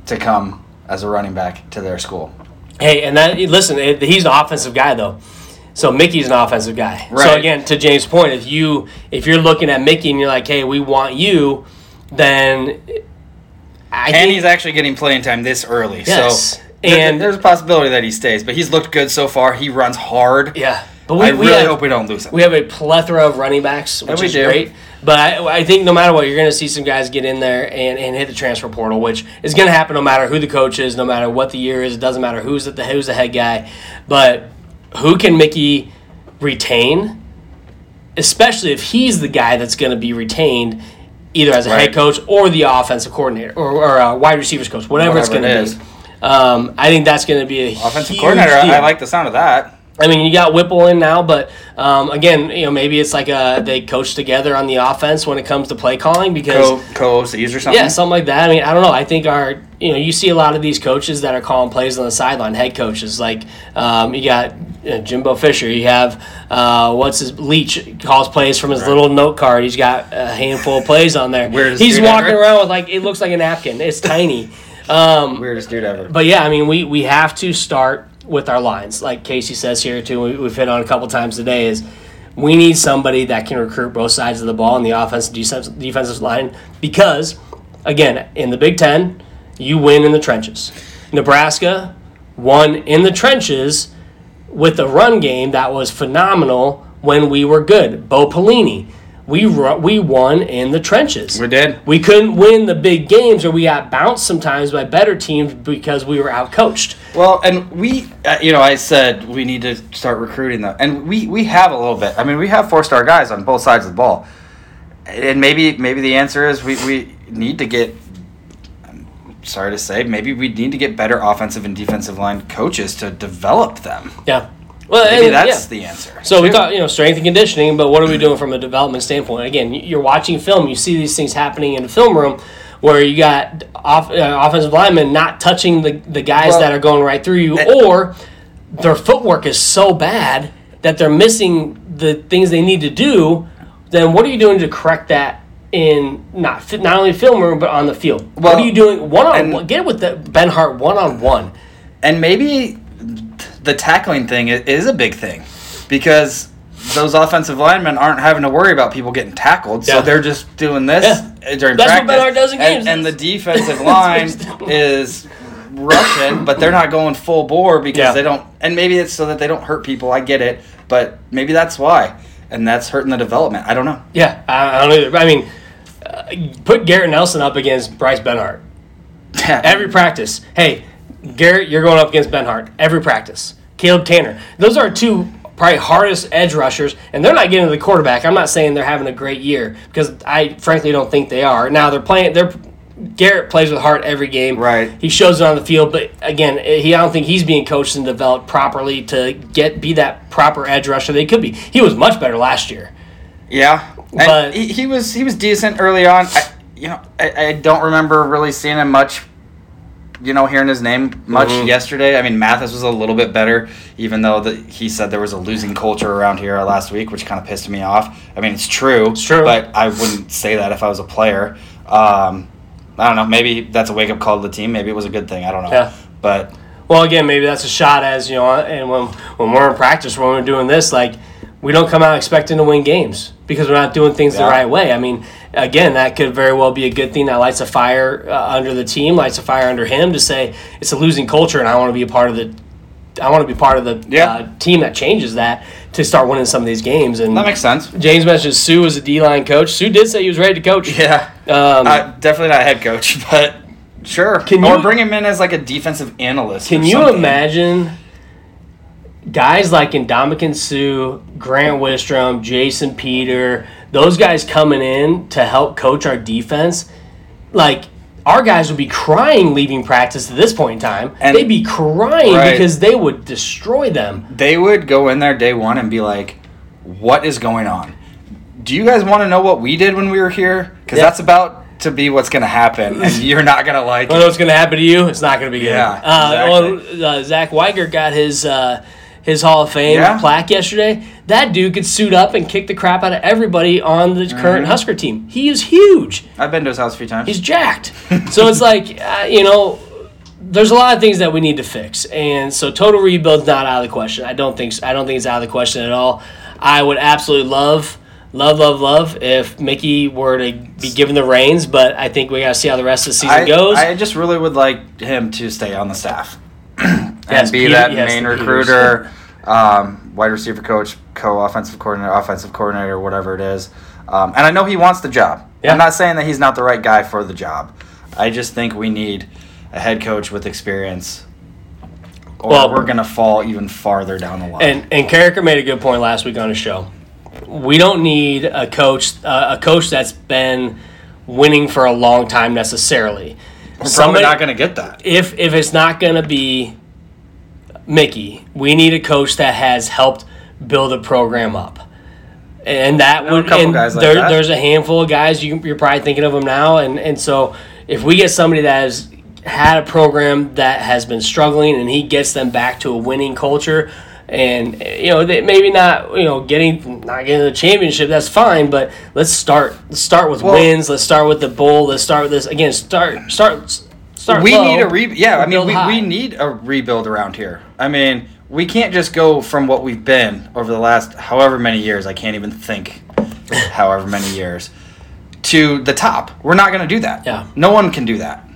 to come as a running back to their school.
Hey, and that listen, he's an offensive guy though. So Mickey's an offensive guy. So again, to James' point, if you if you're looking at Mickey and you're like, hey, we want you, then I
And
think
he's actually getting playing time this early.
Yes.
So
And-
there's a possibility that he stays, but he's looked good so far. He runs hard.
yeah. But
I
we, we
really
have,
hope we don't lose him.
we have a plethora of running backs, which is
do.
great. But I, I think no matter what, you're going to see some guys get in there and, and hit the transfer portal, which is going to happen no matter who the coach is, no matter what the year is. It doesn't matter who's at the who's the head guy. But who can Mickey retain? Especially if he's the guy that's going to be retained, either as a
Right.
head coach or the offensive coordinator or, or a wide receivers coach, whatever, it's going
it
to be. Um, I think that's going to be a
Offensive
huge
coordinator, I-
deal.
I like the sound of that.
I mean, you got Whipple in now, but um, again, you know, maybe it's like a, they coach together on the offense when it comes to play calling because
Co OCs or something.
yeah, something like that. I mean, I don't know. I think our you know you see a lot of these coaches that are calling plays on the sideline, head coaches like um, you got you know, Jimbo Fisher. You have uh, what's his Leach calls plays from his little note card. He's got a handful of plays on there. He's walking around with like it looks like a napkin. It's tiny. (laughs) Um,
Weirdest dude ever.
but yeah, I mean, we, we have to start with our lines, like Casey says here too. We, we've hit on a couple times today. Is we need somebody that can recruit both sides of the ball in the offensive defensive defensive line because, again, in the Big Ten, you win in the trenches. Nebraska won in the trenches with a run game that was phenomenal when we were good. Bo Pelini, we we won in the trenches.
We did.
We couldn't win the big games, or we got bounced sometimes by better teams because we were outcoached.
Well, and we, uh, you know, I said we need to start recruiting them, and we we have a little bit. I mean, we have four star guys on both sides of the ball, and maybe maybe the answer is we we need to get. I'm sorry to say, maybe we need to get better offensive and defensive line coaches to develop them.
Yeah. Well,
Maybe
and-
that's
yeah.
the answer.
So we
too.
thought, you know, strength and conditioning, but what are we doing from a development standpoint? Again, you're watching film, you see these things happening in the film room where you got off, uh, offensive linemen not touching the, the guys
Well,
that are going right through you,
eh,
or their footwork is so bad that they're missing the things they need to do. Then what are you doing to correct that in not fi- not only film room but on the field? what are you doing one on one? Get it with the Benhart one on one.
and maybe the tackling thing is a big thing because those offensive linemen aren't having to worry about people getting tackled, so
Yeah.
they're just doing this
Yeah.
during
That's what
practice.
Bernard does in games.
And, and the (laughs) defensive line
what
is rushing, but they're not going full bore because
Yeah.
they don't. And maybe it's so that they don't hurt people. I get it, but maybe that's why, and that's hurting the development. I don't know.
Yeah, I, I don't either. I mean, uh, put Garrett Nelson up against Bryce Benhart (laughs) every practice. Hey, Garrett, you're going up against Benhart every practice. Caleb Tannor. Those are two probably hardest edge rushers, and they're not getting to the quarterback. I'm not saying they're having a great year because I frankly don't think they are. Now they're playing. They're Garrett plays with heart every game.
Right.
He shows it on the field, but again, eh, he I don't think he's being coached and developed properly to get be that proper edge rusher they could be. He was much better last year.
Yeah,
But-
he, he was he was decent early on. I, you know, I, I don't remember really seeing him much. You know, hearing his name much
Mhm.
yesterday. I mean, Mathis was a little bit better, even though the, he said there was a losing culture around here last week, which kind of pissed me off. I mean, it's true.
It's true.
but I wouldn't say that if I was a player. Um, I don't know. Maybe that's a wake up call to the team. Maybe it was a good thing. I don't know.
Yeah.
But
Well, again, maybe that's a shot as you know, and when when we're in practice, when we're doing this, like we don't come out expecting to win games because we're not doing things the right way. I mean, again, that could very well be a good thing that lights a fire uh, under the team, lights a fire under him to say it's a losing culture, and I want to be a part of the. I want to be part of the
Yeah.
uh, team that changes that to start winning some of these games. And
that makes sense.
James mentioned Suh was a D line coach. Suh did say he was ready to coach.
Yeah.
Um,
Uh, definitely not head coach, (laughs) but sure.
Can
or
you-
bring him in as like a defensive analyst.
Can you imagine guys like Ndamukong Suh, Grant Wistrom, Jason Peter, those guys coming in to help coach our defense? Like, our guys would be crying leaving practice at this point in time.
And-
They'd be crying
Right.
because they would destroy them.
They would go in there day one and be like, "What is going on? Do you guys want to know what we did when we were here? Because
Yeah.
that's about to be what's going to happen, and (laughs) you're not going to like
I
it."
know what's going to happen to you. It's not going to be good.
Yeah,
Uh, well, uh, Zach Wiegert got his uh, his Hall of Fame
Yeah.
plaque yesterday. That dude could suit up and kick the crap out of everybody on the current Husker team. He is huge.
I've been to his house a few times.
He's jacked. (laughs) so it's like uh, you know, there's a lot of things that we need to fix, and so total rebuild's not out of the question. I don't think I don't think it's out of the question at all. I would absolutely love. Love, love, love. If Mickey were to be given the reins, but I think we got to see how the rest of the season
I,
goes.
I just really would like him to stay on the staff and be
Peter-
that
yes,
main recruiter, (laughs) um, wide receiver coach, co-offensive coordinator, offensive coordinator, whatever it is. Um, and I know he wants the job.
Yeah.
I'm not saying that he's not the right guy for the job. I just think we need a head coach with experience, or
Well-
we're gonna fall even farther down the line.
And and Carriker made a good point last week on his show. We don't need a coach uh, a coach that's been winning for a long time necessarily.
we're probably
Somebody-
not gonna get that.
if if it's not going to be Mickey, we need a coach that has helped build a program up. And that would and
like that.
there's a handful of guys you, you're probably thinking of them now and and so if we get somebody that has had a program that has been struggling and he gets them back to a winning culture and you know they, maybe not you know getting not getting the championship that's fine but let's start let's start with
Well-
wins let's start with the bowl let's start with this again start start start
we
low,
need a re yeah i mean we,
high.
we need a rebuild around here i mean we can't just go from what we've been over the last however many years i can't even think (laughs) however many years to the top we're not going to do that
Yeah.
no one can do that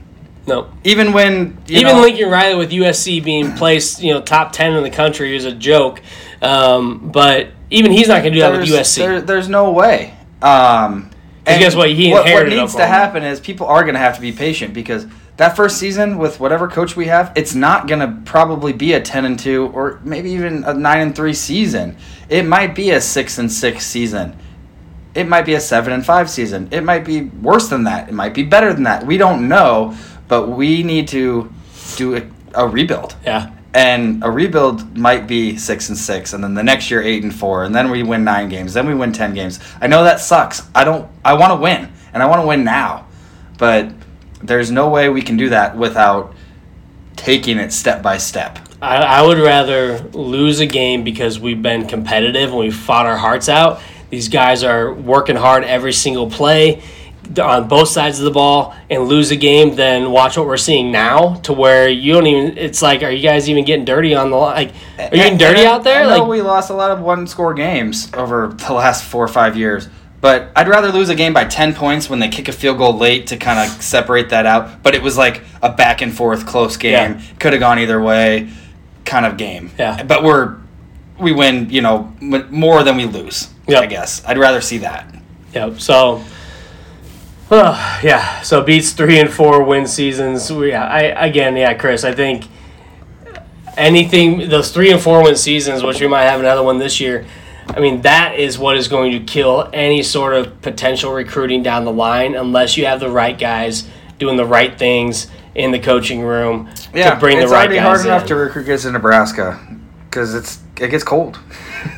no
even when
Even
know,
Lincoln Riley with USC being (clears throat) placed, you know, top ten in the country is a joke. Um, but even he's not going to do that with USC.
there- there's no way um and
guess what? He
what, what needs to happen is people are going to have to be patient because that first season with whatever coach we have it's not going to probably be a 10 and 2 or maybe even a 9 and 3 season. It might be a 6 and 6 season. It might be a 7 and 5 season. It might be worse than that. It might be better than that. We don't know but we need to do a, a rebuild.
Yeah,
and a rebuild might be six and six, and then the next year eight and four, and then we win nine games, then we win ten games. I know that sucks. I don't. I want to win, and I want to win now, but there's no way we can do that without taking it step by step.
I, I would rather lose a game because we've been competitive and we fought our hearts out. These guys are working hard every single play on both sides of the ball and lose a game than watch what we're seeing now to where you don't even it's like are you guys even getting dirty on the like are you getting dirty
I-
out there
I know
like
we lost a lot of one score games over the last four or five years. But I'd rather lose a game by 10 points when they kick a field goal late to kind of separate that out. But it was like a back and forth close game.
Yeah.
Could have gone either way kind of game.
Yeah.
But we're, we win, you know, more than we lose,
Yep.
I guess. I'd rather see that.
Yep. So, uh, yeah. So beats three and four win seasons. We, I again, yeah, Chris. I think anything those three and four win seasons, which we might have another one this year. I mean, that is what is going to kill any sort of potential recruiting down the line, unless you have the right guys doing the right things in the coaching room
Yeah,
to bring the right guys.
It's already
guys
hard
in.
enough to recruit kids in Nebraska because it's it gets cold.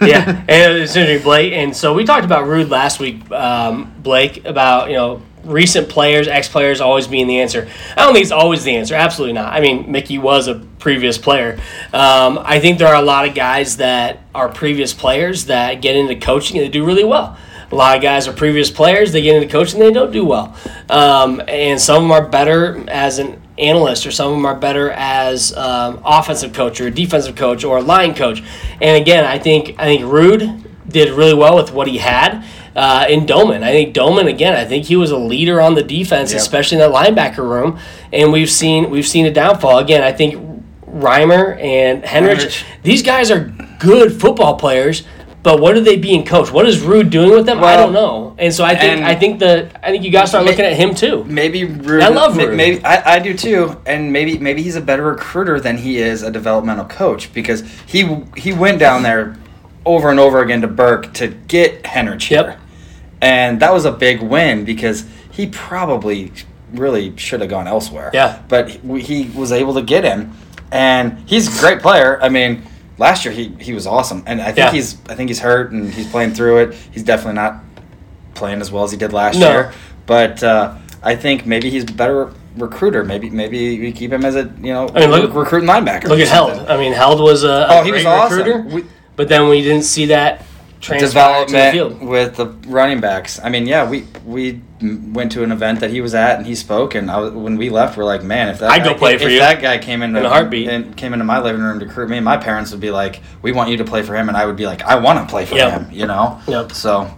yeah, (laughs) and it's interesting, Blake. And so we talked about Ruud last week, um, Blake, about you know recent players, ex players always being the answer. I don't think it's always the answer. Absolutely not. I mean, Mickey was a previous player. Um, I think there are a lot of guys that are previous players that get into coaching and they do really well. A lot of guys are previous players. They get into coaching, they don't do well, um, and some of them are better as an analyst, or some of them are better as um, offensive coach or a defensive coach or a line coach. And again, I think I think Ruud did really well with what he had uh, in Domann. I think Domann again. I think he was a leader on the defense,
Yep.
especially in that linebacker room. And we've seen we've seen a downfall again. I think Reimer and Henrich,
Henrich.
these guys are good football players. But what are they being coached? What is Ruud doing with them? I don't know. And so I think I think the I think you got to start
Ma-
looking at him too.
Maybe Ruud,
I love Rude.
Maybe I, I do too, and maybe maybe he's a better recruiter than he is a developmental coach because he he went down there over and over again to Burke to get Henrich here,
Yep.
and that was a big win because he probably really should have gone elsewhere.
Yeah.
but he was able to get him, and he's a great player. I mean. Last year he, he was awesome, and I think
Yeah.
he's I think he's hurt and he's playing through it. He's definitely not playing as well as he did last
No.
year. But uh, I think maybe he's a better recruiter. Maybe maybe we keep him as a you know
I mean, look-
rec- recruiting linebacker.
Look at Held. I mean, Held was a, a
Oh, he was awesome.
recruiter,
We-
but then we didn't see that transpire to the
Development
field.
with the running backs. I mean, yeah, we we went to an event that he was at and he spoke, and I was, when we left, we're like, man, if that
I'd
guy,
go play
if,
for
if
you.
that guy came into
In a heartbeat.
and came into my living room to recruit me, my parents would be like, we want you to play for him, and I would be like, I want to play for
Yep.
him. You know.
Yep.
So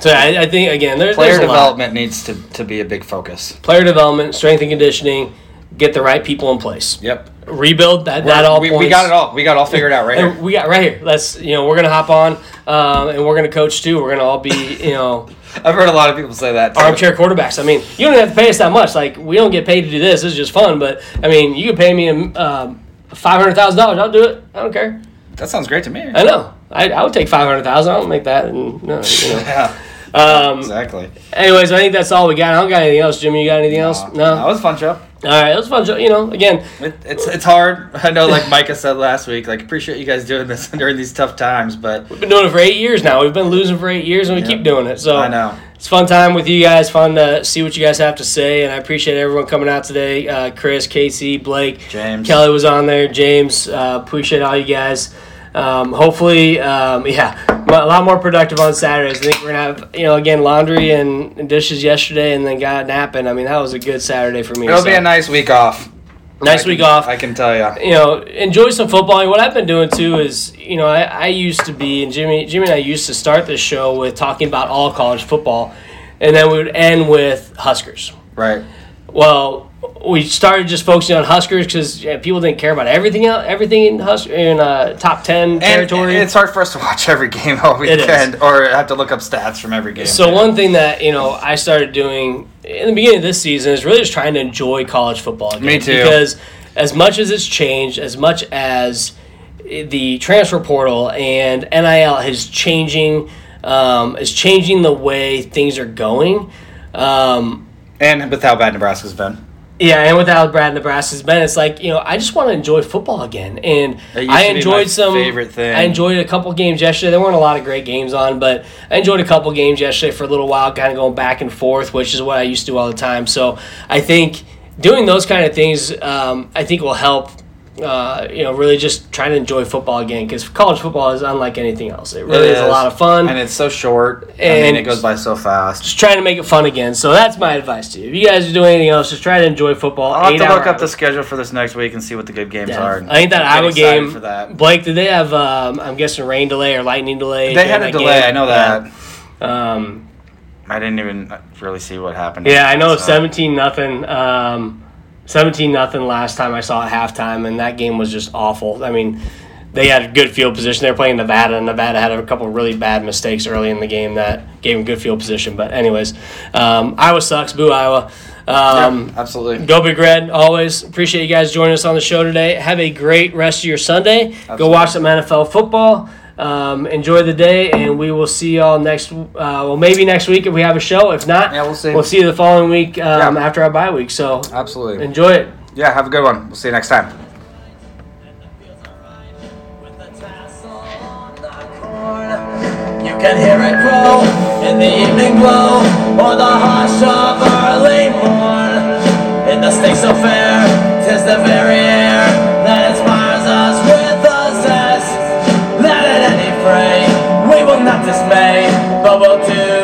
So I, I think again, there's
player
there's a lot.
development needs to, to be a big focus.
player development, strength and conditioning, get the right people in place,
Yep.
rebuild that that all
we, we got it all. We got it all figured out right (laughs)
And
here.
we got right here. Let's you know we're gonna hop on um, and we're gonna coach too. We're gonna all be you know (laughs)
I've heard a lot of people say that. too.
armchair quarterbacks. I mean, you don't have to pay us that much. Like we don't get paid to do this. This is just fun. But I mean, you can pay me um, five hundred thousand dollars. I'll do it. I don't care.
That sounds great to me.
I know. I, I would take five hundred thousand. I don't make that. And no, you know. (laughs)
Yeah,
Um,
exactly.
anyways, I think that's all we got. I don't got anything else. Jimmy, you got anything else? No.
that was a fun show.
All right, it was fun. Show. You know, again,
It, it's it's hard. I know, like Micah said last week. Like appreciate you guys doing this (laughs) during these tough times, but
we've been doing it for eight years now. We've been losing for eight years, and we
Yeah.
keep doing it. So
I know.
it's fun time with you guys. Fun to see what you guys have to say, and I appreciate everyone coming out today. Uh, Chris, Casey, Blake,
James.
Kelly was on there. James, uh, appreciate all you guys. Um, hopefully, um, (laughs) yeah, a lot more productive on Saturdays. I think we're gonna have, you know, again laundry and, dishes yesterday, and then got napping. I mean, that was a good Saturday for me.
It'll
so.
be a nice week off.
nice
I
week off.
I can tell you.
you know, enjoy some football. And what I've been doing too is, you know, I, I used to be, and Jimmy, Jimmy and I used to start this show with talking about all college football, and then we would end with Huskers.
Right.
Well, we started just focusing on Huskers because yeah, people didn't care about everything else, everything in Husker in uh, top ten territory.
and it's hard for us to watch every game all weekend, or have to look up stats from every game.
So one thing that you know I started doing in the beginning of this season is really just trying to enjoy college football. Again.
Me too.
Because as much as it's changed, as much as the transfer portal and NIL is changing, um, is changing the way things are going. Um,
and with how bad Nebraska's been,
yeah, and without Brad Nebraska's been, it's like you know I just want to enjoy football again, and I enjoyed some.
favorite thing.
I enjoyed a couple games yesterday. There weren't a lot of great games on, but I enjoyed a couple games yesterday for a little while, kind of going back and forth, which is what I used to do all the time. So I think doing those kind of things, um, I think will help. Uh, you know, really just trying to enjoy football again because college football is unlike anything else. It really
It
is. a lot of fun.
and it's so short. I
And-
mean, it goes by so fast.
just trying to make it fun again. So that's my advice to you. If you guys are doing anything else, just try to enjoy football.
I'll have to look up the schedule for this next week and see what the good games
Yeah.
are.
I think that Iowa game
for that.
Blake, did they have? Um, I'm guessing rain delay or lightning delay.
They had a delay.
game?
I know that.
Yeah. Um,
I didn't even really see what happened.
yeah, I know.
So-
Seventeen nothing. Um, Seventeen nothing last time I saw at halftime, and that game was just awful. I mean, they had a good field position. They were playing Nevada, and Nevada had a couple really bad mistakes early in the game that gave them good field position. But anyways, um, Iowa sucks. Boo Iowa. Um,
Yeah, absolutely.
Go Big Red, always. Appreciate you guys joining us on the show today. Have a great rest of your Sunday. Go watch some NFL football. Um, enjoy the day, and we will see y'all next. Uh, well, maybe next week if we have a show. If not,
Yeah, we'll see.
We'll see you the following week um,
Yeah.
after our bye week. So
Absolutely.
enjoy it.
Yeah, have a good one. We'll see you next time.
You can hear it grow in the evening glow or the hush of early morn. In the state so fair, tis the very air not dismay, but we'll do.